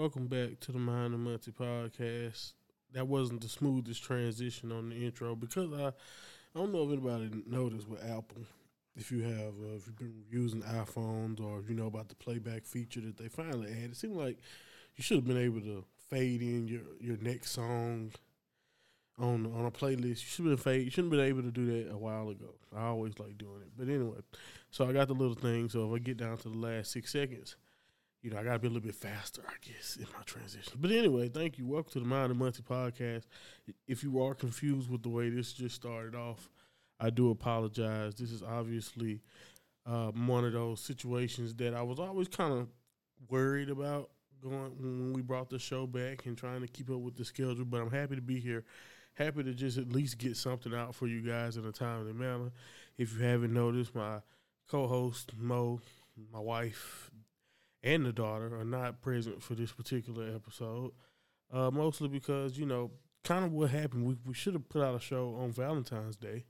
Welcome back to the Mind of Monty podcast. That wasn't the smoothest transition on the intro because I, I don't know if anybody noticed with Apple. If you have, uh, if you've been using iPhones or you know about the playback feature that they finally added, it seemed like you should have been able to fade in your, your next song on on a playlist. You should have been fade. You shouldn't have been able to do that a while ago. I always like doing it, but anyway. So I got the little thing. So if I get down to the last six seconds, you know, I got to be a little bit faster, I guess, in my transition. But anyway, thank you. Welcome to the Mind of Monty podcast. If you are confused with the way this just started off, I do apologize. This is obviously uh, one of those situations that I was always kind of worried about going when we brought the show back and trying to keep up with the schedule. But I'm happy to be here. Happy to just at least get something out for you guys in a timely manner. If you haven't noticed, my co-host Mo, my wife, and the daughter are not present for this particular episode. Uh, mostly because you know, kind of what happened. We we should have put out a show on Valentine's Day,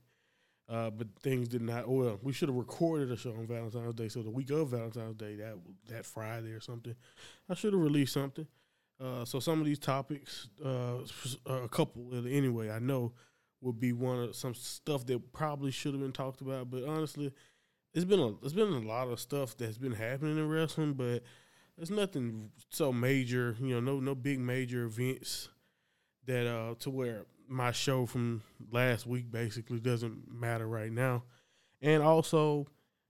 uh, but things did not. Well, we should have recorded a show on Valentine's Day. So the week of Valentine's Day, that that Friday or something, I should have released something. Uh, so some of these topics, uh, a couple anyway, I know would be one of some stuff that probably should have been talked about. But honestly, it's been a it's been a lot of stuff that's been happening in wrestling, but there's nothing so major, you know, no no big major events that uh to where my show from last week basically doesn't matter right now. And also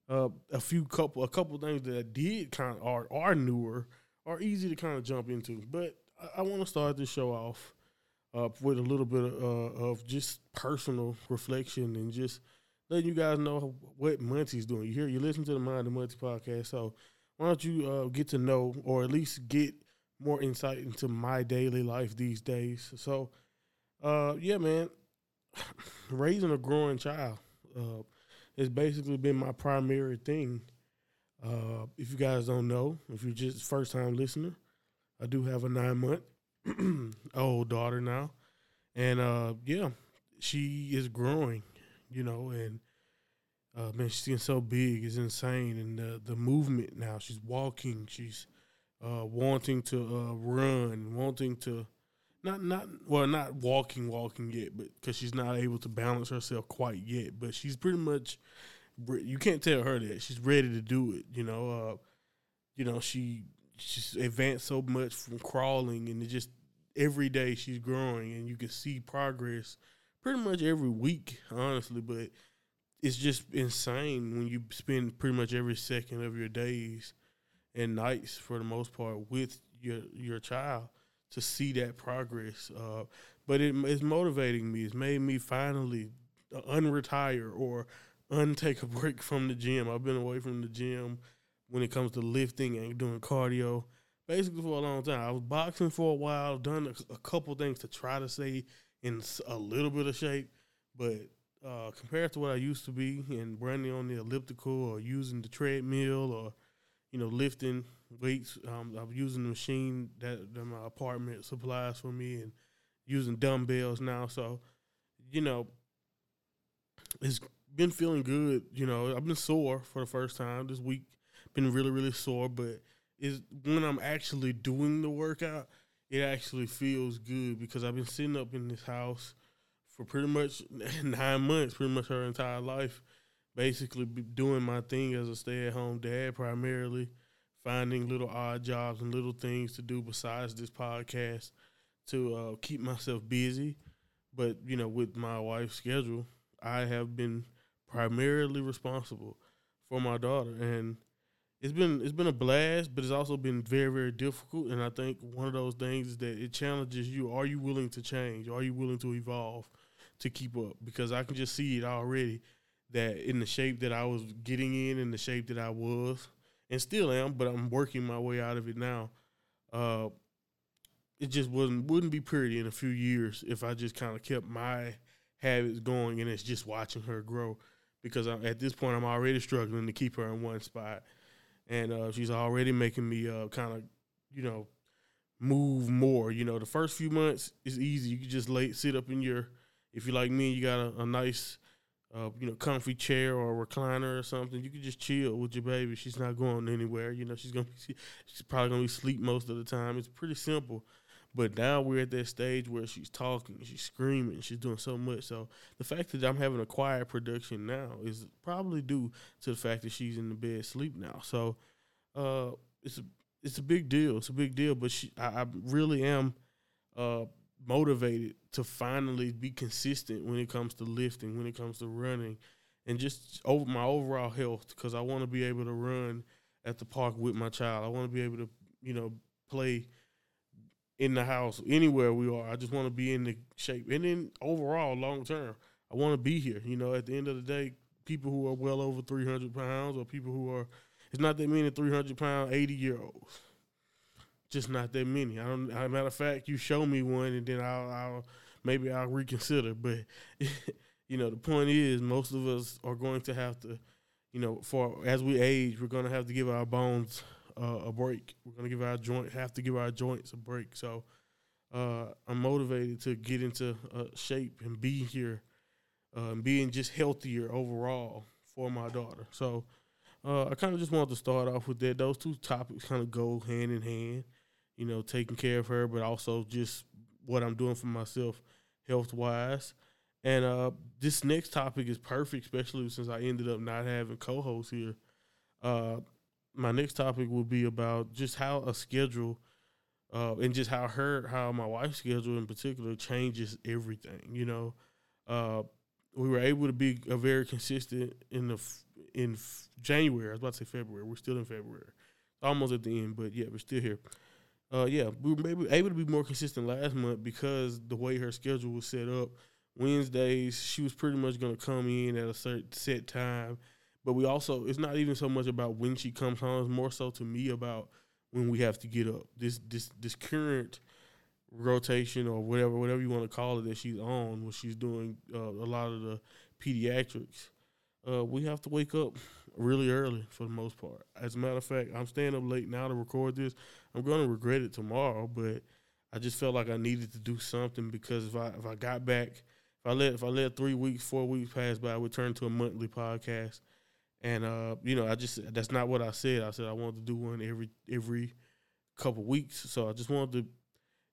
uh, a few couple a couple things that I did kind of are are newer are easy to kind of jump into. But I, I want to start this show off uh, with a little bit of, uh, of just personal reflection and just letting you guys know what Monty's doing. You hear, you listen to the Mind of Monty podcast. So why don't you uh, get to know, or at least get more insight into my daily life these days? So, uh, yeah, man, raising a growing child uh, has basically been my primary thing. Uh, if you guys don't know, if you're just first time listener, I do have a nine month old daughter now, and uh, yeah, she is growing you know, and uh, man, she's getting so big, it's insane. And the the movement now, she's walking, she's uh, wanting to uh, run, wanting to not not well, not walking, walking yet, but because she's not able to balance herself quite yet. But she's pretty much, you can't tell her that she's ready to do it. You know, uh, you know she she's advanced so much from crawling, and it just every day she's growing, and you can see progress pretty much every week, honestly. But it's just insane when you spend pretty much every second of your days and nights, for the most part, with your your child to see that progress. Uh, but it, it's motivating me. It's made me finally unretire or untake a break from the gym. I've been away from the gym when it comes to lifting and doing cardio basically for a long time. I was boxing for a while, done a, a couple things to try to stay in a little bit of shape, but uh, compared to what I used to be and running on the elliptical or using the treadmill or you know lifting weights, um, I'm using the machine that, that my apartment supplies for me and using dumbbells now. So you know, it's been feeling good. You know, I've been sore for the first time this week. Been really really sore, but is when I'm actually doing the workout it actually feels good because I've been sitting up in this house for pretty much nine months, pretty much her entire life, basically doing my thing as a stay at home dad primarily, finding little odd jobs and little things to do besides this podcast to uh, keep myself busy. But, you know, with my wife's schedule, I have been primarily responsible for my daughter. And it's been it's been a blast, but it's also been very very difficult. And I think one of those things is that it challenges you. Are you willing to change? Are you willing to evolve to keep up? Because I can just see it already that in the shape that I was getting in, in the shape that I was, and still am, but I'm working my way out of it now. Uh, it just wasn't wouldn't be pretty in a few years if I just kind of kept my habits going, and it's just watching her grow. Because I, at this point, I'm already struggling to keep her in one spot and uh, she's already making me uh, kind of, you know, move more. You know, the first few months is easy. You can just lay sit up in your. If you're like me, you got a, a nice uh, you know, comfy chair or recliner or something. You can just chill with your baby. She's not going anywhere. You know, she's gonna be, she's probably gonna be asleep most of the time. It's pretty simple. But now we're at that stage where she's talking, she's screaming, she's doing so much. So the fact that I'm having a quiet production now is probably due to the fact that she's in the bed sleep now. So uh, it's a it's a big deal. It's a big deal. But she, I, I really am uh, motivated to finally be consistent when it comes to lifting, when it comes to running, and just over my overall health because I want to be able to run at the park with my child. I want to be able to, you know, play in the house anywhere we are. I just want to be in the shape, and then overall, long term, I want to be here. You know, at the end of the day, people who are well over three hundred pounds or people who are, it's not that many three hundred pound eighty year olds just not that many. I don't. As a matter of fact, you show me one, and then I'll, I'll maybe I'll reconsider. But you know, the point is, most of us are going to have to, you know, for as we age, we're going to have to give our bones uh, a break. We're to give our joint have to give our joints a break. So uh, I'm motivated to get into uh, shape and be here, uh, and being just healthier overall for my daughter. So. Uh, I kind of just wanted to start off with that. Those two topics kind of go hand in hand you know, taking care of her, but also just what I'm doing for myself health wise. And uh, this next topic is perfect, especially since I ended up not having co hosts here. Uh, my next topic will be about just how a schedule uh, and just how her, how my wife's schedule in particular changes everything. You know, uh, we were able to be a very consistent in the in January. I was about to say February. We're still in February, almost at the end, but yeah, we're still here. Uh, yeah, we were maybe able to be more consistent last month because the way her schedule was set up. Wednesdays, she was pretty much going to come in at a certain set time. But we also, it's not even so much about when she comes home. It's more so to me about when we have to get up. This this this current rotation or whatever whatever you want to call it that she's on when she's doing uh, a lot of the pediatrics. Uh, we have to wake up really early for the most part. As a matter of fact, I'm staying up late now to record this. I'm going to regret it tomorrow, but I just felt like I needed to do something because if I if I got back, if I let if I let three weeks, four weeks pass by, I would turn to a monthly podcast. And uh, you know, I just that's not what I said. I said I wanted to do one every every couple weeks. So I just wanted to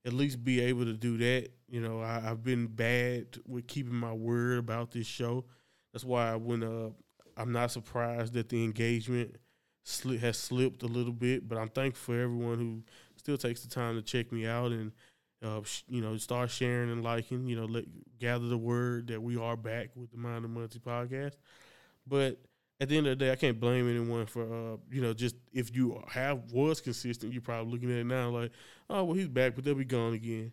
at least be able to do that. You know, I, have been bad with keeping my word about this show. That's why when uh, I'm not surprised that the engagement sli- has slipped a little bit, but I'm thankful for everyone who still takes the time to check me out and uh, you know start sharing and liking. You know, let, gather the word that we are back with the Mind of Monty podcast. But at the end of the day, I can't blame anyone for uh, you know just if you have was consistent, you're probably looking at it now like, oh well, he's back, but they'll be gone again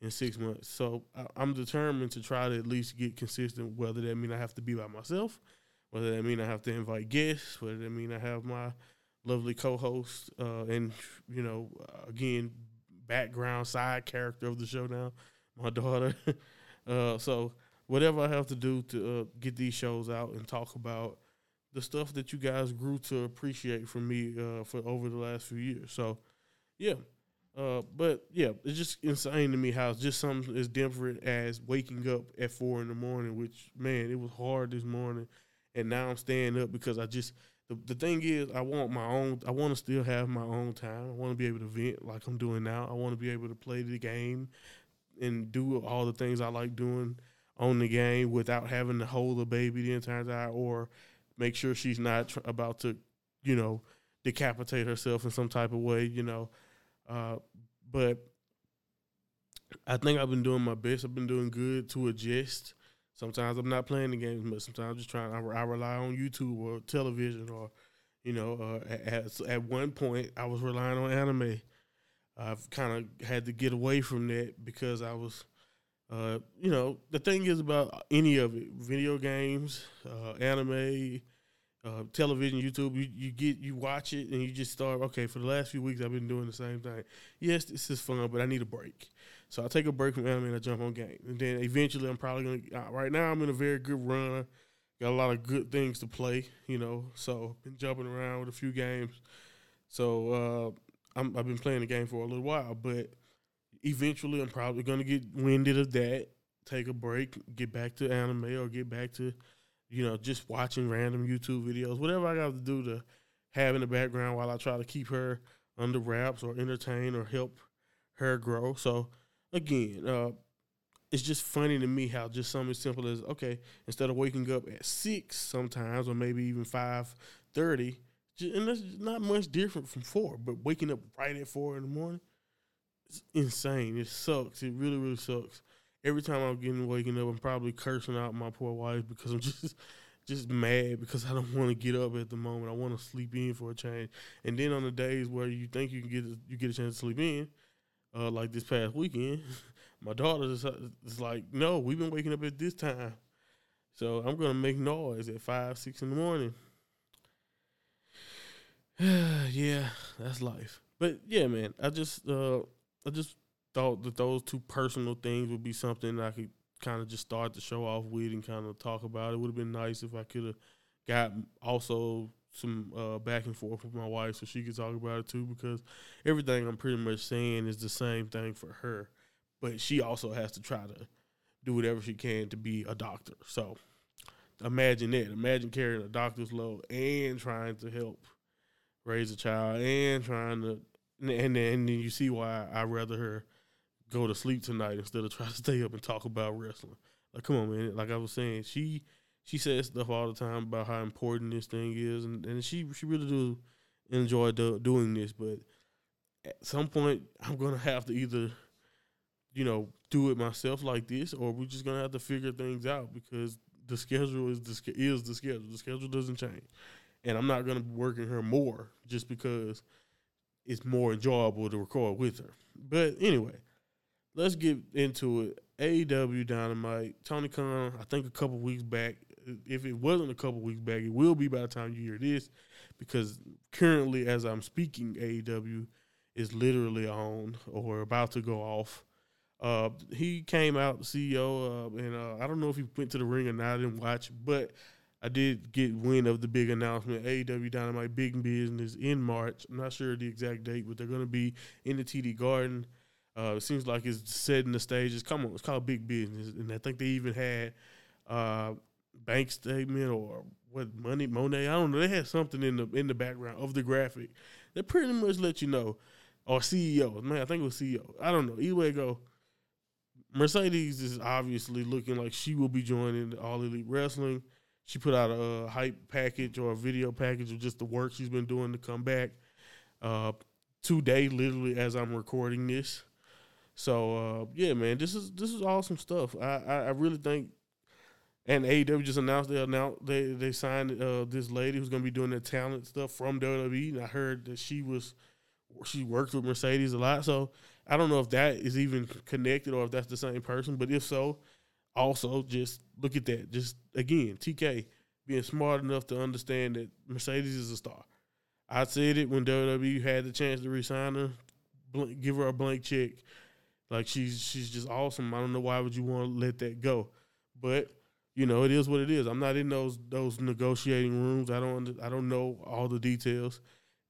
in six months. So I, am determined to try to at least get consistent. Whether that mean I have to be by myself whether that mean I have to invite guests, whether that mean I have my lovely co-host uh, and you know again background side character of the show now, my daughter. uh, so whatever I have to do to uh, get these shows out and talk about the stuff that you guys grew to appreciate from me uh, for over the last few years. So yeah. Uh, but yeah, it's just insane to me how it's just something as different as waking up at four in the morning, which man, it was hard this morning and now I'm staying up because I just the, the thing is I want my own I want to still have my own time. I want to be able to vent like I'm doing now. I want to be able to play the game and do all the things I like doing on the game without having to hold the baby the entire time or make sure she's not tr- about to, you know, decapitate herself in some type of way, you know. Uh, but I think I've been doing my best. I've been doing good to adjust Sometimes I'm not playing the games, but sometimes I'm just trying. I, I rely on YouTube or television, or you know, uh, at, at one point I was relying on anime. I've kind of had to get away from that because I was, uh, you know, the thing is about any of it: video games, uh, anime, uh, television, YouTube. You, you get you watch it and you just start. Okay, for the last few weeks I've been doing the same thing. Yes, this is fun, but I need a break. So I take a break from anime and I jump on game. And then eventually I'm probably gonna. Uh, right now I'm in a very good run. Got a lot of good things to play, you know. So been jumping around with a few games. So uh, i have been playing the game for a little while, but eventually I'm probably gonna get winded of that. Take a break, get back to anime or get back to you know, just watching random YouTube videos, whatever I got to do to have in the background while I try to keep her under wraps or entertain or help her grow. So again, uh, it's just funny to me how just something as simple as okay, instead of waking up at six sometimes or maybe even five thirty, and that's not much different from four, but waking up right at four in the morning, it's insane. It sucks. It really, really sucks. Every time I'm getting waking up, I'm probably cursing out my poor wife because I'm just just mad because I don't want to get up at the moment. I want to sleep in for a change. And then on the days where you think you can get a, you get a chance to sleep in, uh, like this past weekend, my daughter is, is like, "No, we've been waking up at this time, so I'm gonna make noise at five, six in the morning." yeah, that's life. But yeah, man, I just uh, I just thought that those two personal things would be something I could kind of just start the show off with and kind of talk about. It would have been nice if I could have got also some uh, back and forth with my wife so she could talk about it too because everything I'm pretty much saying is the same thing for her. But she also has to try to do whatever she can to be a doctor. So imagine that. Imagine carrying a doctor's load and trying to help raise a child and trying to and then, and then you see why I rather her go to sleep tonight instead of try to stay up and talk about wrestling. Like, come on, man. Like I was saying, she she says stuff all the time about how important this thing is, and, and she she really do enjoy do, doing this. But at some point, I'm gonna have to either, you know, do it myself like this, or we're just gonna have to figure things out because the schedule is the is the schedule. The schedule doesn't change, and I'm not gonna be working her more just because it's more enjoyable to record with her. But anyway, let's get into it. AEW Dynamite, Tony Khan, I think a couple weeks back. If it wasn't a couple weeks back, it will be by the time you hear this, because currently, as I'm speaking, AEW is literally on or about to go off. Uh, he came out, CEO, uh, and uh, I don't know if he went to the ring or not. I didn't watch, but I did get wind of the big announcement. AEW Dynamite Big Business in March. I'm not sure the exact date, but they're going to be in the TD Garden. Uh, it seems like it's setting the stages. Come on, it's called Big Business, and I think they even had uh, bank statement or what money Monet. I don't know. They had something in the in the background of the graphic that pretty much let you know. Or CEO, man, I think it was CEO. I don't know. Either way, go. Mercedes is obviously looking like she will be joining All Elite Wrestling. She put out a hype package or a video package of just the work she's been doing to come back. Uh, today, literally as I'm recording this. So uh, yeah, man, this is this is awesome stuff. I I, I really think, and AEW just announced they announced they they signed uh, this lady who's gonna be doing the talent stuff from WWE, and I heard that she was she worked with Mercedes a lot. So I don't know if that is even connected or if that's the same person, but if so, also just look at that. Just again, TK being smart enough to understand that Mercedes is a star. I said it when WWE had the chance to resign her, give her a blank check like she's she's just awesome. I don't know why would you want to let that go, but you know it is what it is. I'm not in those those negotiating rooms. I don't I don't know all the details.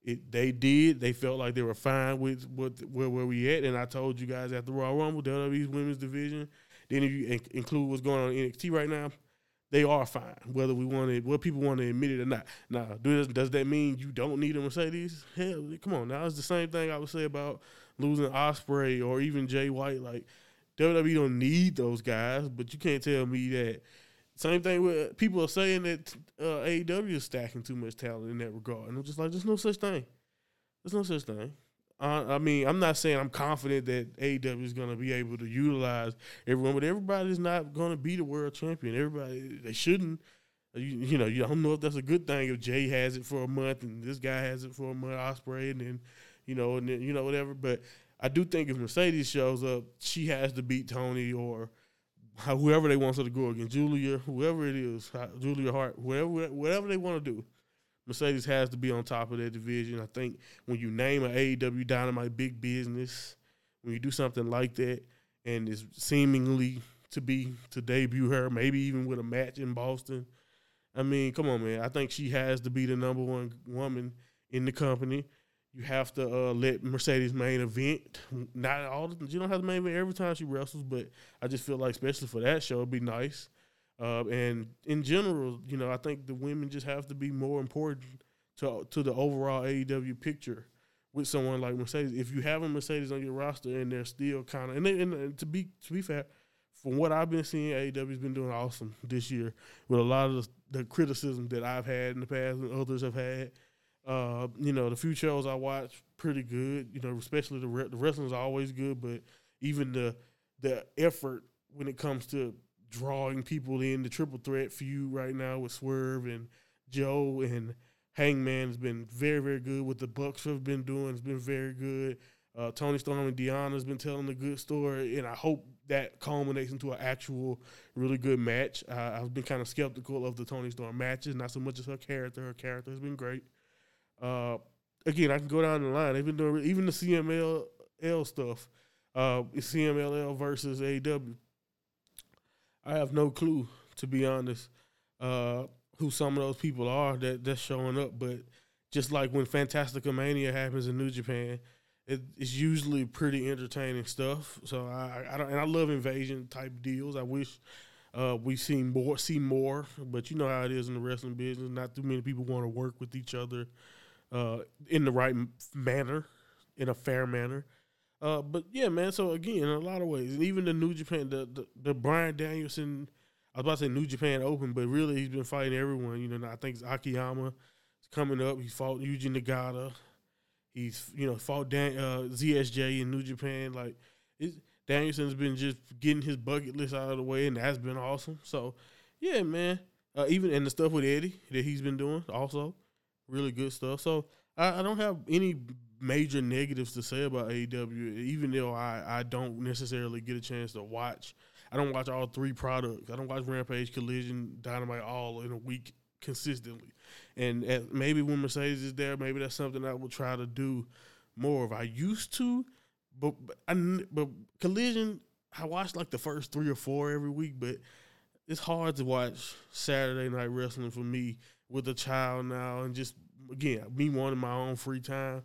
It they did. They felt like they were fine with what where where we at. And I told you guys at the Royal Rumble, WWE's women's division. Then if you include what's going on in NXT right now, they are fine. Whether we want what people want to admit it or not. Now, does does that mean you don't need a Mercedes? Hell, come on. Now it's the same thing I would say about losing Ospreay or even Jay White. Like WWE don't need those guys, but you can't tell me that. Same thing with people are saying that uh, AEW is stacking too much talent in that regard, and I'm just like, there's no such thing. There's no such thing. I mean, I'm not saying I'm confident that AEW is going to be able to utilize everyone, but everybody's not going to be the world champion. Everybody, they shouldn't. You, you know, you don't know if that's a good thing if Jay has it for a month and this guy has it for a month, Ospreay, and then you know, and then, you know whatever. But I do think if Mercedes shows up, she has to beat Toni or whoever they want her to go against, Julia, whoever it is, Julia Hart, whatever whatever they want to do. Mercedes has to be on top of that division. I think when you name an AEW Dynamite big business, when you do something like that, and it's seemingly to be to debut her, maybe even with a match in Boston. I mean, come on, man. I think she has to be the number one woman in the company you have to uh, let Mercedes main event. Not all the, you don't have to main event every time she wrestles, but I just feel like especially for that show, it'd be nice. Uh, and in general, you know, I think the women just have to be more important to to the overall AEW picture with someone like Mercedes. If you have a Mercedes on your roster and they're still kind of and, and to be to be fair, from what I've been seeing, AEW's been doing awesome this year with a lot of the, the criticism that I've had in the past and others have had. Uh, you know, the few shows I watch, pretty good. You know, especially the re- the wrestling's always good, but even the the effort when it comes to drawing people in the triple threat feud right now with Swerve and Joe and Hangman has been very very good. What the Bucks have been doing has been very good. Uh, Toni Storm and Deonna has been telling a good story, and I hope that culminates into an actual really good match. Uh, I've been kind of skeptical of the Toni Storm matches, not so much as her character. Her character has been great. Uh, again, I can go down the line. Been doing even the CMLL stuff. Uh, CMLL versus AW. I have no clue, to be honest, uh, who some of those people are that that's showing up. But just like when Fantastica Mania happens in New Japan, it, it's usually pretty entertaining stuff. So I, I don't, and I love invasion type deals. I wish uh, we seen more, see more, but you know how it is in the wrestling business. Not too many people want to work with each other uh, in the right manner, in a fair manner. Uh, but yeah, man. So again, in a lot of ways, and even the New Japan, the the, the Bryan Danielson, I was about to say New Japan Open, but really he's been fighting everyone. You know, I think it's Akiyama coming up. He fought Yuji Nagata. He's you know fought Dan, uh, ZSJ in New Japan. Like Danielson's been just getting his bucket list out of the way, and that's been awesome. So yeah, man. Uh, even and the stuff with Eddie that he's been doing also really good stuff. So I, I don't have any major negatives to say about AEW, even though I, I don't necessarily get a chance to watch. I don't watch all three products. I don't watch Rampage, Collision, Dynamite all in a week consistently. And at, maybe when Mercedes is there, maybe that's something I will try to do more of. I used to, but but, I, but Collision, I watched like the first three or four every week, but it's hard to watch Saturday night wrestling for me with a child now and just again me wanting my own free time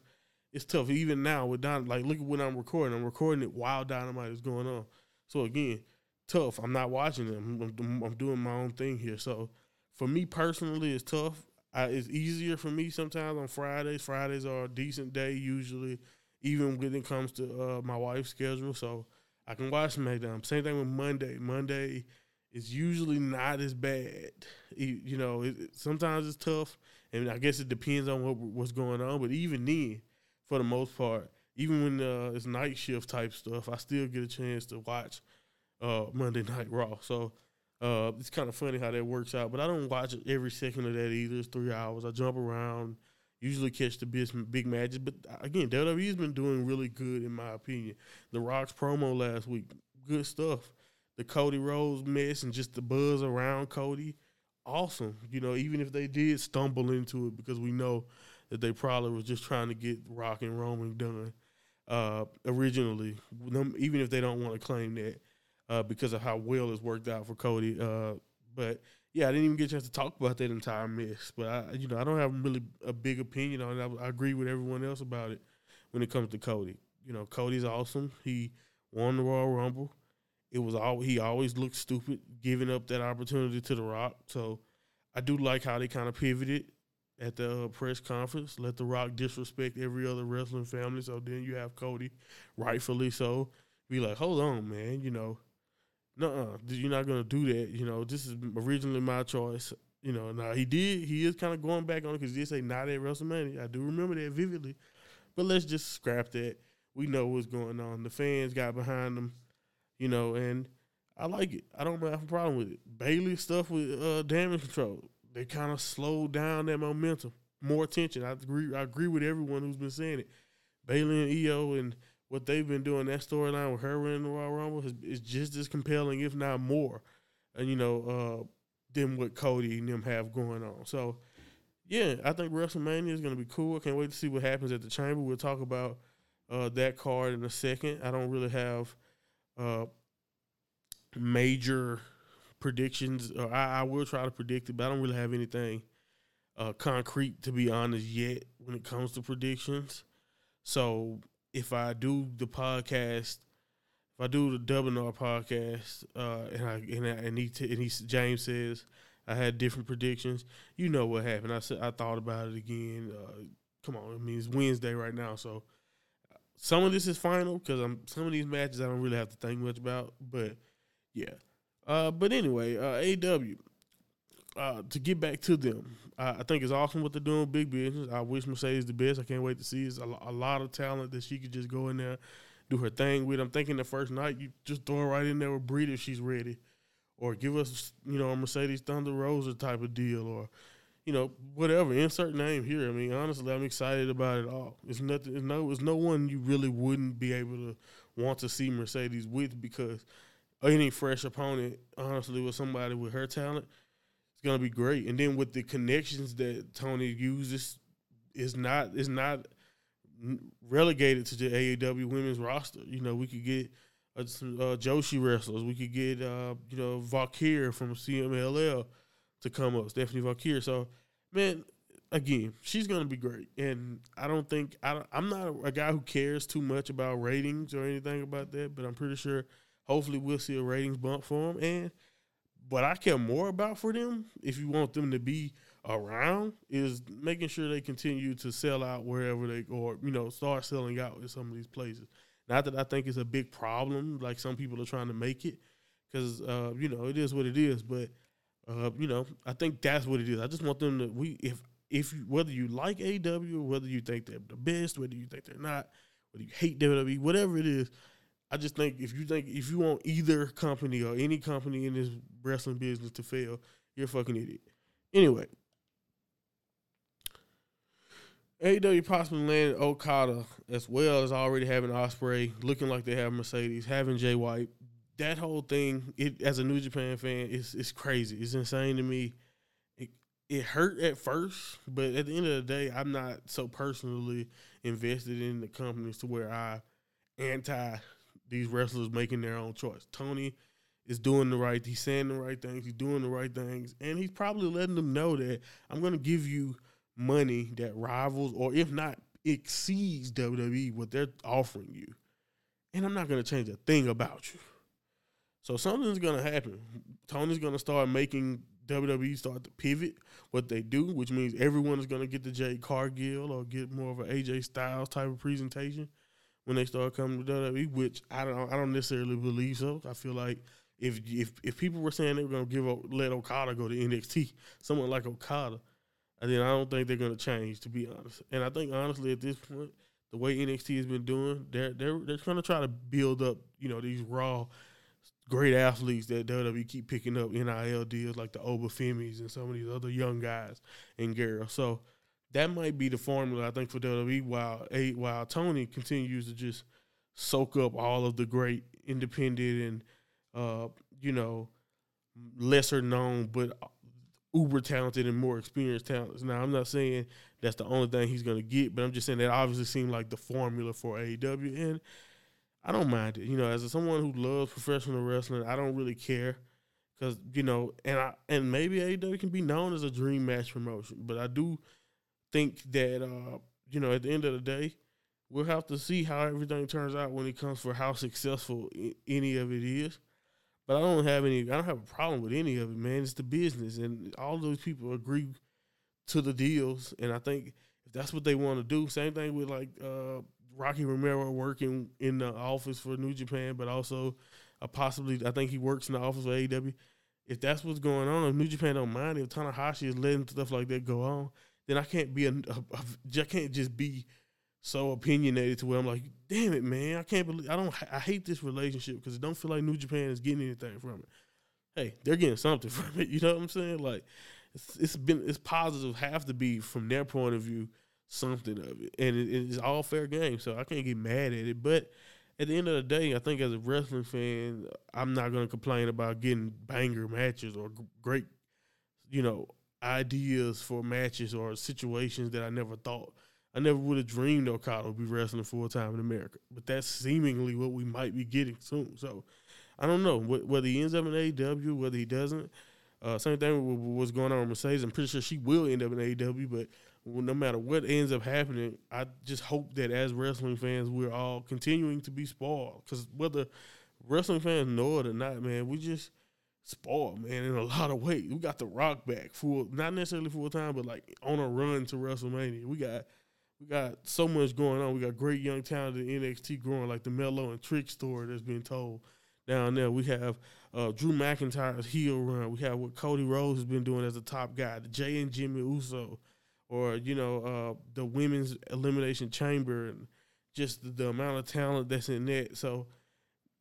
it's tough. Even now with Don, like look at when I'm recording. I'm recording it while Dynamite is going on. So again, tough. I'm not watching them. I'm, I'm doing my own thing here. So for me personally, it's tough. I, it's easier for me sometimes on Fridays. Fridays are a decent day usually, even when it comes to uh, my wife's schedule. So I can watch SmackDown. Same thing with Monday. Monday is usually not as bad. You, you know, it, sometimes it's tough, and I guess it depends on what what's going on. But even then for the most part. Even when uh, it's night shift type stuff, I still get a chance to watch uh, Monday Night Raw. So uh, it's kind of funny how that works out. But I don't watch every second of that either. It's three hours. I jump around, usually catch the big, big matches. But uh, again, WWE's been doing really good in my opinion. The Rock's promo last week, good stuff. The Cody Rhodes mess and just the buzz around Cody, awesome. You know, even if they did stumble into it because we know that they probably was just trying to get Rock and Roman done uh, originally, even if they don't want to claim that uh, because of how well it's worked out for Cody. Uh, but yeah, I didn't even get a chance to talk about that entire mess. But I, you know, I don't have really a big opinion on it. I, I agree with everyone else about it when it comes to Cody. You know, Cody's awesome. He won the Royal Rumble. It was all he always looked stupid giving up that opportunity to The Rock. So I do like how they kind of pivoted at the uh, press conference. Let The Rock disrespect every other wrestling family. So then you have Cody, rightfully so, be like, hold on, man, you know, no, you're not gonna do that. You know, this is originally my choice. You know, now he did. He is kind of going back on it because he did say not at WrestleMania. I do remember that vividly. But let's just scrap that. We know what's going on. The fans got behind him, you know, and I like it. I don't have a problem with it. Bayley stuff with uh, damage control they kind of slowed down that momentum. More attention. I agree. I agree with everyone who's been saying it. Bayley and Iyo and what they've been doing that storyline with her winning the Royal Rumble is, is just as compelling, if not more, and you know, uh, than what Cody and them have going on. So, yeah, I think WrestleMania is going to be cool. I can't wait to see what happens at the Chamber. We'll talk about uh, that card in a second. I don't really have uh, major predictions. Or I, I, will try to predict it, but I don't really have anything uh, concrete to be honest yet when it comes to predictions. So if I do the podcast if I do the Double R podcast, uh, and I and, I, and he t- and he James says I had different predictions, you know what happened. I said I thought about it again. Uh, come on, I mean it's Wednesday right now, so some of this is final because I'm some of these matches I don't really have to think much about, but yeah. Uh, but anyway, uh, AW. Uh, to get back to them, I think it's awesome what they're doing. Big business. I wish Mercedes the best. I can't wait to see. It's a, a lot of talent that she could just go in there do her thing with. I'm thinking the first night you just throw her right in there with Brie if she's ready, or give us you know a Mercedes Thunder Rosa type of deal, or you know whatever insert name here. I mean honestly, I'm excited about it all. It's nothing. It's no. It's no one you really wouldn't be able to want to see Mercedes with because any fresh opponent, honestly, with somebody with her talent, it's gonna be great. And then with the connections that Tony uses, is not is not relegated to the AEW women's roster. You know, we could get uh, Joshi wrestlers. We could get uh, you know Vaquer from CMLL to come up, Stephanie Vaquer. So, man, again, she's gonna be great. And I don't think I don't, I'm not a guy who cares too much about ratings or anything about that, but I'm pretty sure. Hopefully, we'll see a ratings bump for them. And what I care more about for them, if you want them to be around is making sure they continue to sell out wherever they go, or you know, start selling out in some of these places. Not that I think it's a big problem, like some people are trying to make it, because uh, you know it is what it is. But uh, you know, I think that's what it is. I just want them to we if if whether you like AW, whether you think they're the best, whether you think they're not, whether you hate WWE, whatever it is. I just think if you think if you want either company or any company in this wrestling business to fail, you're a fucking idiot. Anyway, AEW possibly landed Okada as well as already having Ospreay, looking like they have Mercedes, having Jay White. That whole thing, it as a New Japan fan, it's it's crazy. It's insane to me. It it hurt at first, but at the end of the day, I'm not so personally invested in the companies to where I anti these wrestlers making their own choice. Tony is doing the right, he's saying the right things, he's doing the right things, and he's probably letting them know that I'm gonna give you money that rivals or if not exceeds WWE what they're offering you. And I'm not going to change a thing about you. So something's going to happen. Tony's going to start making WWE start to pivot what they do, which means everyone is going to get the Jade Cargill or get more of an AJ Styles type of presentation when they start coming to WWE, which I don't I don't necessarily believe so. I feel like if if if people were saying they were to give up let Okada go to NXT, someone like Okada – and then I don't think they're to change, to be honest. And I think honestly, at this point, the way NXT has been doing, they're they're they're going to try to build up, you know, these raw, great athletes that WWE keep picking up NIL deals like the Oba Femis and some of these other young guys and girls. So that might be the formula I think for WWE. While a while Tony continues to just soak up all of the great independent and uh, you know lesser known but uber talented and more experienced talents. Now, I'm not saying that's the only thing he's going to get, but I'm just saying that obviously seemed like the formula for AEW, and I don't mind it. You know, as someone who loves professional wrestling, I don't really care because you know, and I and maybe AEW can be known as a dream match promotion, but I do think that uh, you know, at the end of the day. We'll have to see how everything turns out when it comes for how successful any of it is. But I don't have any. I don't have a problem with any of it, man. It's the business, and all those people agree to the deals. And I think if that's what they want to do, same thing with like uh, Rocky Romero working in the office for New Japan, but also uh, possibly I think he works in the office of AEW. If that's what's going on, if New Japan don't mind, if Tanahashi is letting stuff like that go on, then I can't be a, a, a I can't just be so opinionated to where I'm like, damn it, man, I can't believe I don't I hate this relationship because it don't feel like New Japan is getting anything from it. Hey, they're getting something from it. You know what I'm saying? Like, it's, it's been it's positive have to be from their point of view something of it, and it, it's all fair game. So I can't get mad at it. But at the end of the day, I think as a wrestling fan, I'm not going to complain about getting banger matches or great, you know, ideas for matches or situations that I never thought I never would have dreamed Okada would be wrestling full time in America, but that's seemingly what we might be getting soon. So I don't know whether he ends up in AEW, whether he doesn't. Uh, same thing with what's going on with Mercedes. I'm pretty sure she will end up in AEW, but no matter what ends up happening, I just hope that as wrestling fans, we're all continuing to be spoiled. Because whether wrestling fans know it or not, man, we just spoiled, man, in a lot of ways. We got the Rock back full, not necessarily full time, but like on a run to WrestleMania. We got we got so much going on. We got great young talent in NXT growing, like the Melo and Trick story that's been told down there. We have uh, Drew McIntyre's heel run. We have what Cody Rhodes has been doing as a top guy. The Jey and Jimmy Uso, or you know uh, the women's elimination chamber, and just the, the, amount of talent that's in that. So,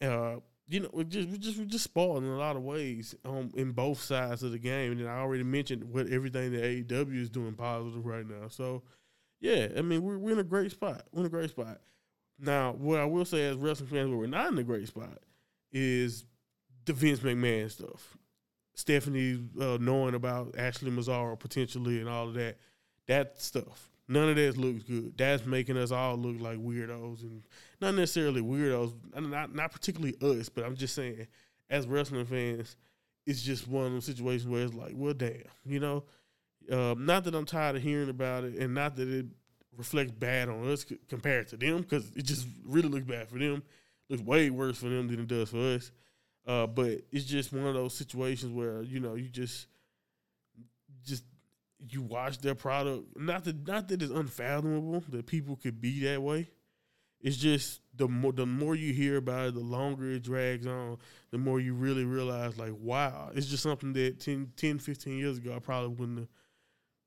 uh, you know, we just we just we just spoiled in a lot of ways um, in both sides of the game. And I already mentioned what everything that AEW is doing positive right now. So, yeah, I mean we're we're in a great spot. We're in a great spot. Now, what I will say as wrestling fans, where we're not in a great spot is the Vince McMahon stuff. Stephanie uh, knowing about Ashley Massaro potentially and all of that, that stuff. None of that looks good. That's making us all look like weirdos, and not necessarily weirdos, not not particularly us, but I'm just saying, as wrestling fans, it's just one of those situations where it's like, well, damn, you know. Um, not that I'm tired of hearing about it, and not that it reflects bad on us compared to them, because it just really looks bad for them. Looks way worse for them than it does for us. Uh, but it's just one of those situations where you know you just just you watch their product. Not that not that it's unfathomable that people could be that way. It's just the more the more you hear about it, the longer it drags on, the more you really realize like, wow, it's just something that 10, 10 15 years ago I probably wouldn't have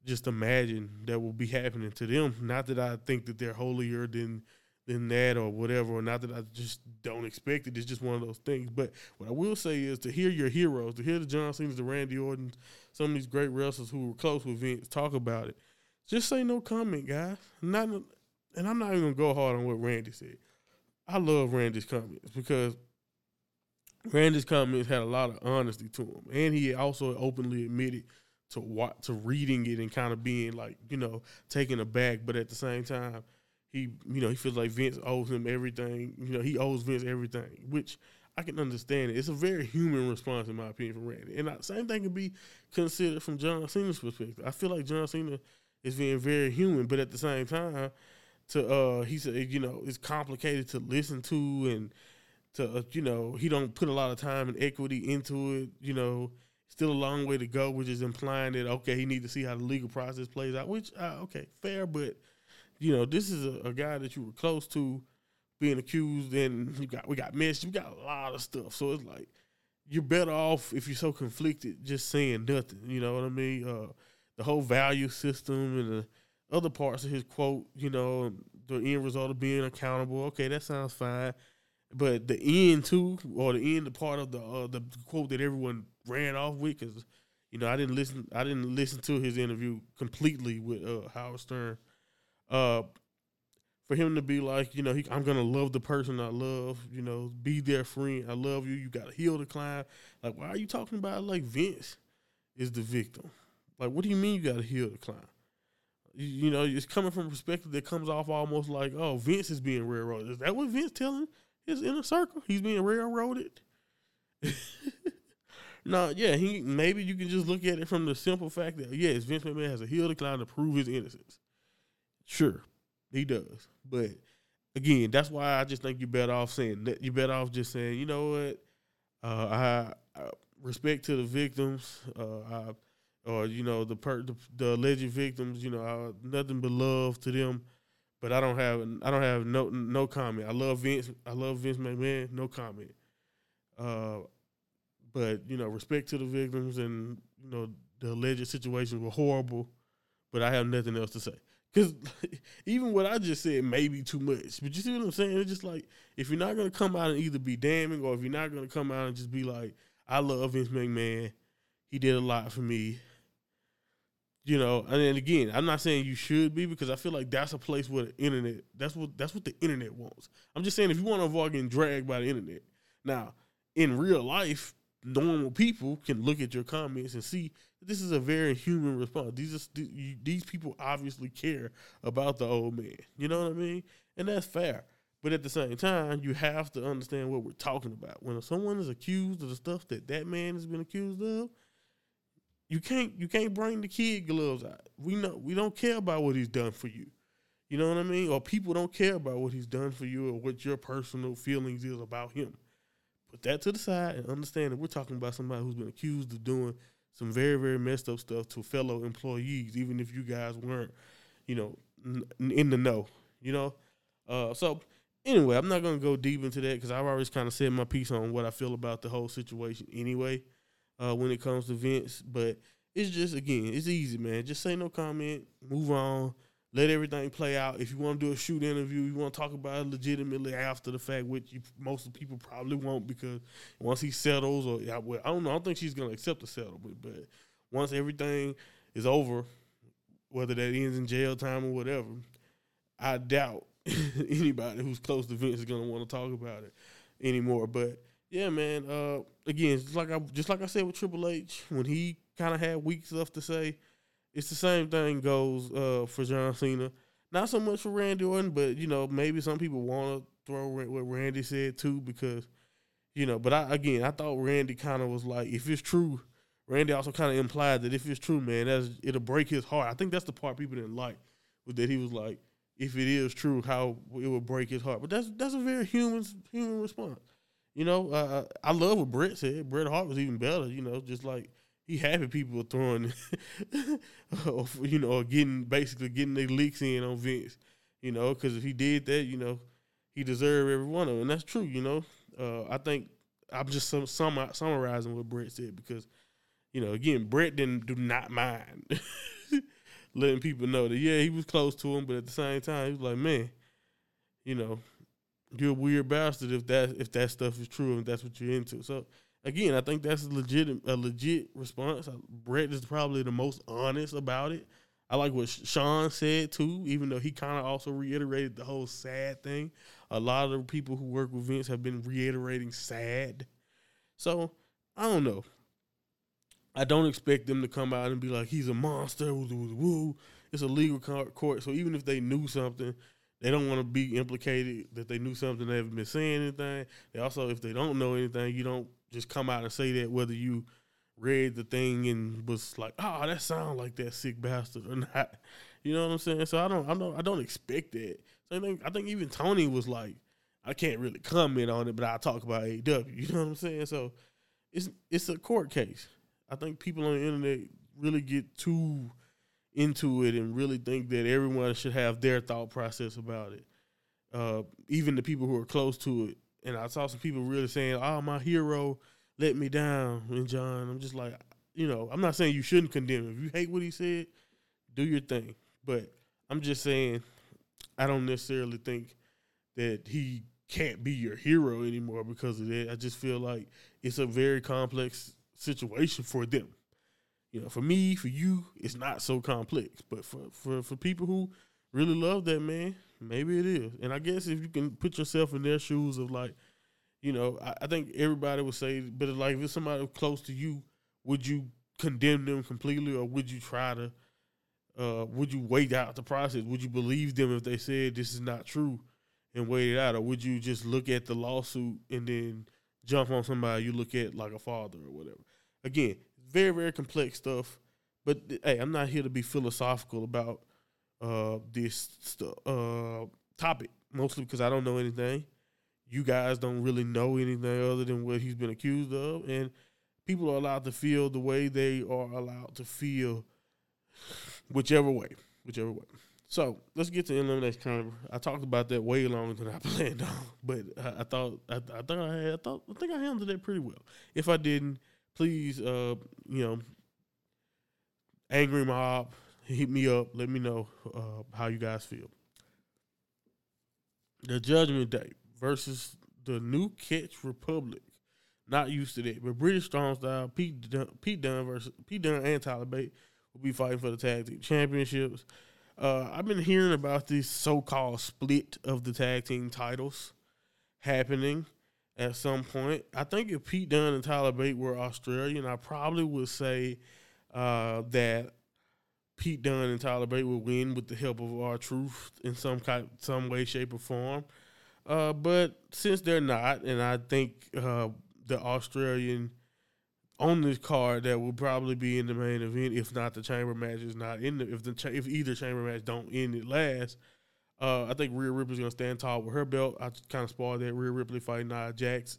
just imagined that will be happening to them. Not that I think that they're holier than than that or whatever, or not that I just don't expect it. It's just one of those things. But what I will say is to hear your heroes, to hear the John Cena's, the Randy Ortons, some of these great wrestlers who were close with Vince talk about it. Just say no comment, guys. Not, and I'm not even gonna go hard on what Randy said. I love Randy's comments because Randy's comments had a lot of honesty to him, and he also openly admitted to what to reading it and kind of being like you know taken aback, but at the same time he you know he feels like Vince owes him everything. You know he owes Vince everything, which I can understand. It. It's a very human response in my opinion from Randy, and the same thing can be considered from John Cena's perspective. I feel like John Cena is being very human, but at the same time, to uh he said you know it's complicated to listen to and to uh, you know he don't put a lot of time and equity into it. You know still a long way to go, which is implying that okay, he need to see how the legal process plays out. Which uh, okay, fair, but you know, this is a, a, guy that you were close to being accused, and you got we got missed. You got a lot of stuff. So it's like you're better off if you're so conflicted, just saying nothing. You know what I mean? Uh, the whole value system and the other parts of his quote, you know, the end result of being accountable. Okay, that sounds fine. But the end too, or the end, the part of the uh, the quote that everyone ran off with, because you know I didn't listen, I didn't listen to his interview completely with uh, Howard Stern uh, for him to be like, you know, he, I'm gonna love the person I love, you know, be their friend. I love you. You got to heal the climb. Like, why are you talking about like Vince is the victim? Like, what do you mean you got to heal the climb? You, you, know, it's coming from a perspective that comes off almost like, oh, Vince is being railroaded. Is that what Vince telling his inner circle? He's being railroaded. no, yeah, he maybe you can just look at it from the simple fact that yes, Vince McMahon has a heel decline to prove his innocence. Sure, he does. But again, that's why I just think you better off saying that. You better off just saying, you know what, uh, I, I, respect to the victims, uh, I, or you know the, per, the, the alleged victims. You know, I, nothing but love to them. But I don't have I don't have no no comment. I love Vince. I love Vince McMahon. No comment. Uh, but you know, respect to the victims and you know the alleged situations were horrible. But I have nothing else to say. Because even what I just said may be too much. But you see what I'm saying? It's just like if you're not gonna come out and either be damning or if you're not gonna come out and just be like, I love Vince McMahon. He did a lot for me. You know, and then again, I'm not saying you should be because I feel like that's a place where the internet that's what that's what the internet wants. I'm just saying if you want to avoid getting dragged by the internet. Now, in real life, normal people can look at your comments and see this is a very human response. These are, these people obviously care about the old man. You know what I mean? And that's fair. But at the same time, you have to understand what we're talking about. When someone is accused of the stuff that that man has been accused of, you can't you can't bring the kid gloves out. We know we don't care about what he's done for you. You know what I mean? Or people don't care about what he's done for you or what your personal feelings is about him. put that to the side and understand that we're talking about somebody who's been accused of doing some very very messed up stuff to fellow employees, even if you guys weren't, you know, n- in the know, you know. Uh, so anyway, I'm not gonna go deep into that because I've always kind of said my piece on what I feel about the whole situation anyway. Uh, when it comes to Vince, but it's just again, it's easy, man. Just say no comment, move on, let everything play out. If you want to do a shoot interview, you want to talk about it legitimately after the fact, which you, most of the people probably won't because once he settles, or yeah, well, I don't know, I don't think she's gonna accept the settlement, but once everything is over, whether that ends in jail time or whatever, I doubt anybody who's close to Vince is gonna want to talk about it anymore. But yeah, man. Uh, again, just like I just like I said with Triple H, when he kind of had weak stuff to say, it's the same thing goes uh, for John Cena. Not so much for Randy Orton, but you know maybe some people want to throw what Randy said too because you know. But I again, I thought Randy kind of was like, if it's true, Randy also kind of implied that if it's true, man, that's it'll break his heart. I think that's the part people didn't like was that he was like, if it is true, how it would break his heart. But that's that's a very human human response. You know, uh, I love what Bret said. Bret Hart was even better. You know, just like he happy people throwing, you know, getting basically getting their leaks in on Vince. You know, because if he did that, you know, he deserved every one of them, and that's true. You know, uh, I think I'm just some, some summarizing what Bret said because, you know, again, Bret didn't do not mind letting people know that yeah he was close to him, but at the same time he was like, man, you know, you're a weird bastard if that if that stuff is true and that's what you're into. So again, I think that's a legit a legit response. Bret is probably the most honest about it. I like what Shawn said too, even though he kind of also reiterated the whole sad thing. A lot of the people who work with Vince have been reiterating sad. So I don't know. I don't expect them to come out and be like, he's a monster. Woo, woo, woo. It's a legal court. So even if they knew something, they don't want to be implicated that they knew something they haven't been saying anything. They also, if they don't know anything, you don't just come out and say that whether you read the thing and was like, oh, that sounds like that sick bastard or not. You know what I'm saying? So I don't, I don't, I don't expect that. So I think, I think even Tony was like, I can't really comment on it, but I'll talk about AEW. You know what I'm saying? So it's it's a court case. I think people on the internet really get too into it and really think that everyone should have their thought process about it. Uh, even the people who are close to it. And I saw some people really saying, "Oh, my hero let me down." And John, I'm just like, you know, I'm not saying you shouldn't condemn him. If you hate what he said, do your thing. But I'm just saying, I don't necessarily think that he can't be your hero anymore because of that. I just feel like it's a very complex situation for them. You know, for me, for you, it's not so complex. But for for for people who really love that man, maybe it is. And I guess if you can put yourself in their shoes of like, you know, I, I think everybody would say, but like if it's somebody close to you, would you condemn them completely, or would you try to? Uh, would you wait out the process? Would you believe them if they said this is not true and wait it out, or would you just look at the lawsuit and then jump on somebody you look at like a father or whatever? Again, very very complex stuff. But hey, I'm not here to be philosophical about uh, this uh, topic, mostly because I don't know anything. You guys don't really know anything other than what he's been accused of, and people are allowed to feel the way they are allowed to feel, whichever way, whichever way. So let's get to elimination chamber. I talked about that way longer than I planned on, but I, I thought I, I thought I had I thought I think I handled it pretty well. If I didn't, please, uh, you know, angry mob, hit me up. Let me know uh, how you guys feel. The Judgment Day versus the New Catch Republic. Not used to that, but British Strong Style. Pete Dunne, Pete Dunne versus Pete Dunne and Tyler Bate will be fighting for the tag team championships. Uh, I've been hearing about this so-called split of the tag team titles happening at some point. I think if Pete Dunne and Tyler Bate were Australian, I probably would say uh, that Pete Dunne and Tyler Bate will win with the help of R-Truth in some kind, some way, shape, or form. Uh, but since they're not, and I think uh, the Australian on this card that will probably be in the main event, if not the chamber match is not in the if the cha- if either chamber match don't end it last. Uh, I think Rhea Ripley's gonna stand tall with her belt. I kind of spoiled that Rhea Ripley fighting Nia Jax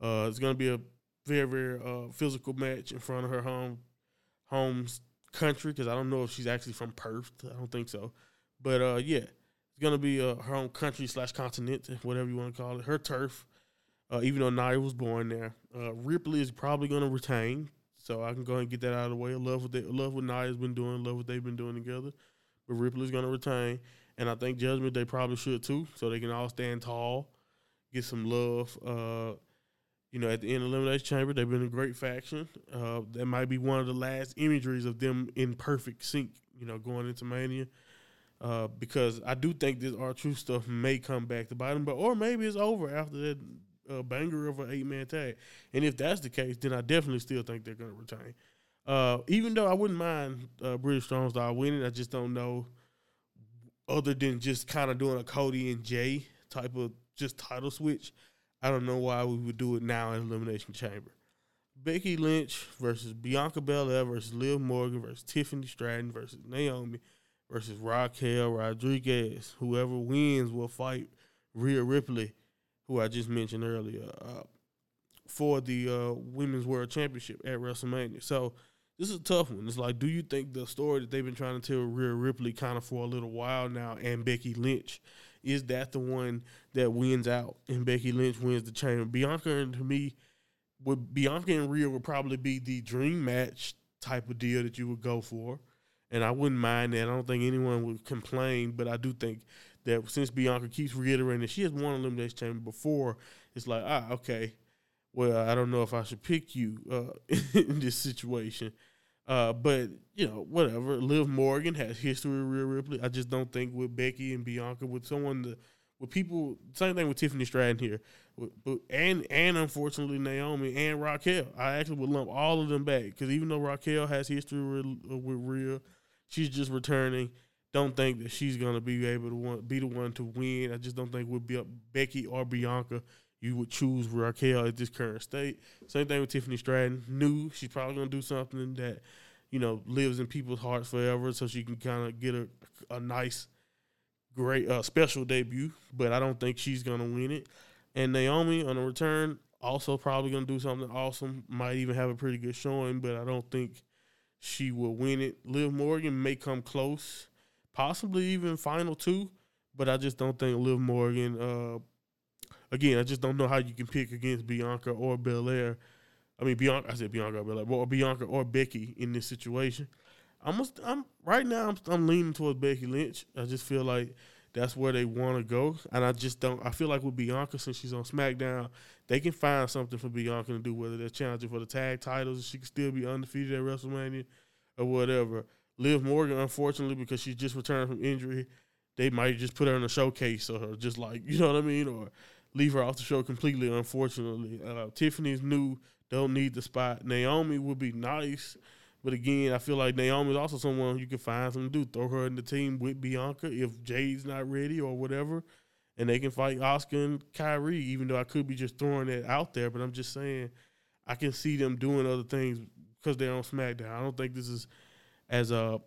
Uh, it's gonna be a very very uh, physical match in front of her home home country because I don't know if she's actually from Perth. I don't think so, but uh, yeah, it's gonna be uh, her own country slash continent, whatever you want to call it. Her turf. Uh, even though Nia was born there, uh, Ripley is probably gonna retain. So I can go and get that out of the way. I love what they love what Nia's been doing. Love what they've been doing together. But Ripley's gonna retain, and I think Judgment they probably should too, so they can all stand tall, get some love. You know, at the end of Elimination Chamber, they've been a great faction. Uh, that might be one of the last imageries of them in perfect sync. You know, going into Mania. Uh, because I do think this R-Truth stuff may come back to bite them, but or maybe it's over after that uh, banger of an eight man tag. And if that's the case, then I definitely still think they're going to retain. Uh, even though I wouldn't mind uh, British Strong Style winning, I just don't know. Other than just kind of doing a Cody and Jey type of just title switch, I don't know why we would do it now in Elimination Chamber. Becky Lynch versus Bianca Belair versus Liv Morgan versus Tiffany Stratton versus Naomi versus Raquel Rodriguez. Whoever wins will fight Rhea Ripley who I just mentioned earlier, uh, for the uh, Women's World Championship at WrestleMania. So this is a tough one. It's like, do you think the story that they've been trying to tell Rhea Ripley kind of for a little while now and Becky Lynch, is that the one that wins out and Becky Lynch wins the chamber? Bianca and to me, would Bianca and Rhea would probably be the dream match type of deal that you would go for. And I wouldn't mind that. I don't think anyone would complain, but I do think that since Bianca keeps reiterating that she has won Elimination Chamber before, it's like, ah, okay, well, I don't know if I should pick you uh, in this situation. Uh, but, you know, whatever. Liv Morgan has history with Rhea Ripley. I just don't think with Becky and Bianca, with someone, to, with people, same thing with Tiffany Stratton here. With, and, and unfortunately, Naomi and Raquel. I actually would lump all of them back because even though Raquel has history with, with Rhea, she's just returning don't think that she's gonna be able to want, be the one to win. I just don't think be Becky or Bianca. You would choose Raquel at this current state. Same thing with Tiffany Stratton. New, she's probably gonna do something that you know lives in people's hearts forever, so she can kind of get a a nice, great, uh, special debut. But I don't think she's gonna win it. And Naomi on the return also probably gonna do something awesome. Might even have a pretty good showing, but I don't think she will win it. Liv Morgan may come close possibly even final two. But I just don't think Liv Morgan. Uh, again, I just don't know how you can pick against Bianca or Belair. I mean Bianca. I said Bianca or Belair, or Bianca or Becky in this situation. I'm, a, I'm right now. I'm, I'm leaning towards Becky Lynch. I just feel like that's where they want to go, and I just don't. I feel like with Bianca, since she's on SmackDown, they can find something for Bianca to do, whether they're challenging for the tag titles, she can still be undefeated at WrestleMania, or whatever. Liv Morgan, unfortunately, because she's just returned from injury, they might just put her in a showcase or just like you know what I mean, or leave her off the show completely. Unfortunately, uh, Tiffany's new, don't need the spot. Naomi would be nice, but again, I feel like Naomi is also someone you can find something to do. Throw her in the team with Bianca if Jade's not ready or whatever, and they can fight Asuka and Kairi, Even though I could be just throwing that out there, but I'm just saying I can see them doing other things because they're on SmackDown. I don't think this is as a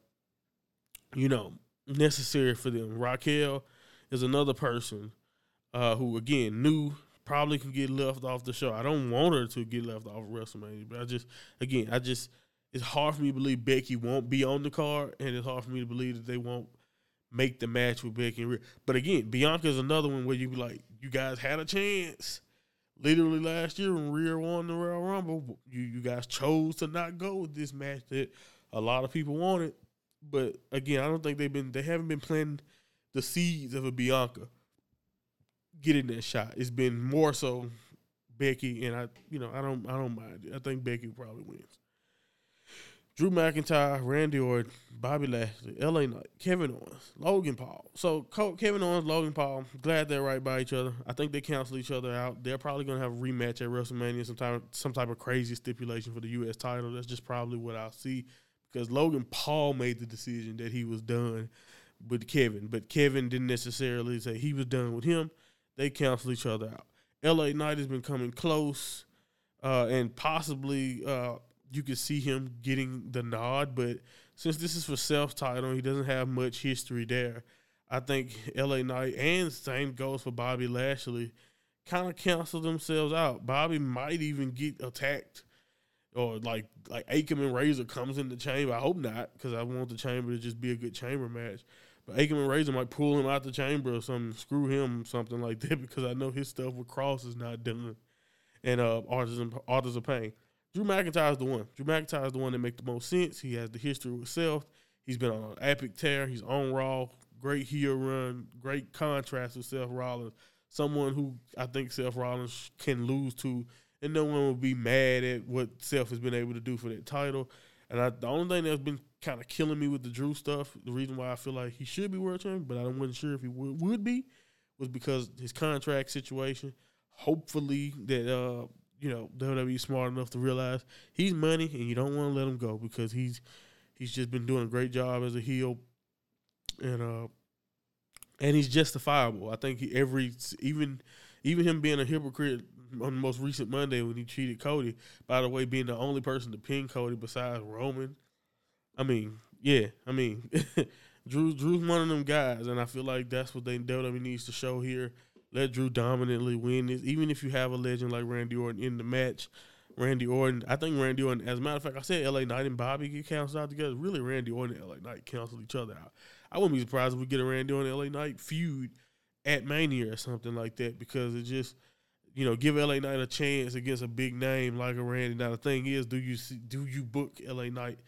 you know necessary for them. Raquel is another person uh, who again knew probably can get left off the show. I don't want her to get left off of WrestleMania, but I just again I just it's hard for me to believe Becky won't be on the card, and it's hard for me to believe that they won't make the match with Becky and Rhea. But again, Bianca is another one where you be like, you guys had a chance. Literally last year when Rhea won the Royal Rumble, you you guys chose to not go with this match that a lot of people wanted. but again, I don't think they've been they haven't been planting the seeds of a Bianca getting that shot. It's been more so Becky, and I you know I don't I don't mind. I think Becky probably wins. Drew McIntyre, Randy Orton, Bobby Lashley, LA Knight, Kevin Owens, Logan Paul. So Kevin Owens, Logan Paul, glad they're right by each other. I think they cancel each other out. They're probably gonna have a rematch at WrestleMania, some type some type of crazy stipulation for the U.S. title. That's just probably what I'll see because Logan Paul made the decision that he was done with Kevin, but Kevin didn't necessarily say he was done with him. They cancel each other out. LA Knight has been coming close, uh, and possibly uh, you could see him getting the nod, but since this is for Seth title, he doesn't have much history there. I think LA Knight and same goes for Bobby Lashley kind of cancel themselves out. Bobby might even get attacked, or like like Akam and Rezar comes in the chamber. I hope not, because I want the chamber to just be a good chamber match. And Rezar might pull him out the chamber or something, screw him, something like that, because I know his stuff with Kross is not done. And uh, Artisan Authors of Pain. Drew McIntyre is the one. Drew McIntyre is the one that makes the most sense. He has the history with Seth. He's been on an epic tear. He's on Raw. Great heel run. Great contrast with Seth Rollins someone who I think Seth Rollins can lose to, and no one will be mad at what Seth has been able to do for that title. And I, the only thing that's been kind of killing me with the Drew stuff, the reason why I feel like he should be world champion, but I wasn't sure if he would, would be, was because his contract situation. Hopefully that uh you know WWE smart enough to realize he's money and you don't want to let him go because he's he's just been doing a great job as a heel, and uh and he's justifiable. I think he, every even even him being a hypocrite on the most recent Monday when he cheated Cody. By the way, being the only person to pin Cody besides Roman. I mean, yeah, I mean, Drew Drew's one of them guys, and I feel like that's what they WWE needs to show here. Let Drew dominantly win this, even if you have a legend like Randy Orton in the match. Randy Orton, I think Randy Orton. As a matter of fact, I said LA Knight and Bobby get canceled out together. Really, Randy Orton and LA Knight cancel each other out. I wouldn't be surprised if we get a Randy Orton LA Knight feud at Mania or something like that because it just, you know, give LA Knight a chance against a big name like a Randy. Now the thing is, do you see, do you book LA Knight?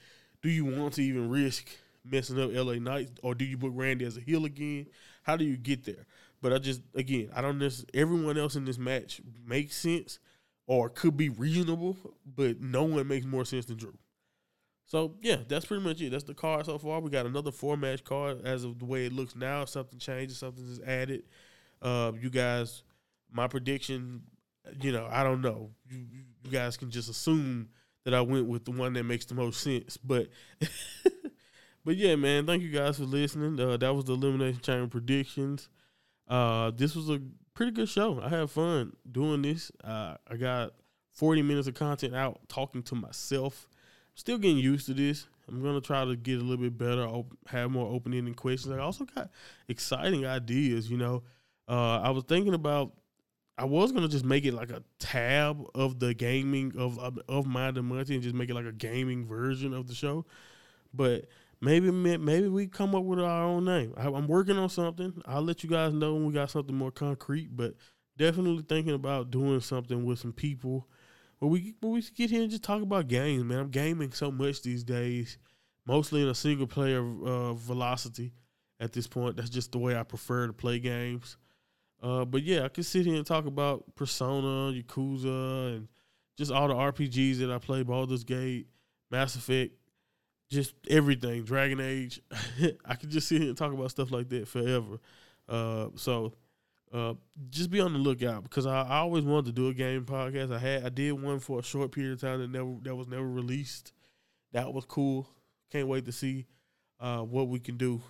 Do you want to even risk messing up LA Knight, or do you book Randy as a heel again? How do you get there? But I just again, I don't necessarily. Everyone else in this match makes sense or could be reasonable, but no one makes more sense than Drew. So yeah, that's pretty much it. That's the card so far. We got another four match card as of the way it looks now. Something changes, something is added. Uh, you guys, my prediction, you know, I don't know. You, you guys can just assume that I went with the one that makes the most sense. But but yeah, man, thank you guys for listening. Uh, that was the Elimination Chamber predictions. Uh, this was a pretty good show. I had fun doing this. Uh, I got 40 minutes of content out talking to myself still getting used to this. I'm gonna try to get a little bit better, have more open ended questions. I also got exciting ideas. You know, uh, I was thinking about. I was gonna just make it like a tab of the gaming of of, and Money and just make it like a gaming version of the show, but maybe maybe we come up with our own name. I, am working on something. I'll let you guys know when we got something more concrete. But definitely thinking about doing something with some people but we but we get here and just talk about games, man. I'm gaming so much these days, mostly in a single player uh, velocity. At this point, that's just the way I prefer to play games. Uh, but yeah, I can sit here and talk about Persona, Yakuza, and just all the RPGs that I play, Baldur's Gate, Mass Effect, just everything, Dragon Age. I could just sit here and talk about stuff like that forever. Uh, so uh, just be on the lookout because I, I, always wanted to do a game podcast. I had I did one for a short period of time that never that was never released. That was cool. Can't wait to see uh, what we can do.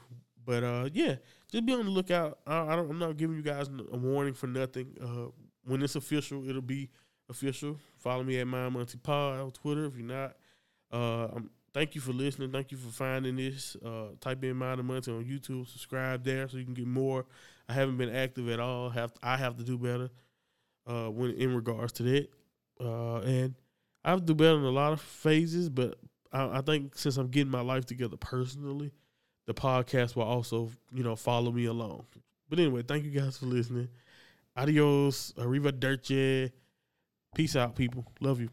But uh, yeah, just be on the lookout. I, I don't, I'm not giving you guys a warning for nothing. Uh, when it's official, it'll be official. Follow me at My Monty Pod on Twitter if you're not. Uh, I'm thank you for listening. Thank you for finding this. Uh, type in Mind Monty on YouTube. Subscribe there so you can get more. I haven't been active at all. Have I have to do better uh, when in regards to that, uh, and I have to do better in a lot of phases. But I, I think since I'm getting my life together personally, the podcast will also you know follow me along. But anyway, thank you guys for listening. Adios, arrivederci. Peace out, people. Love you.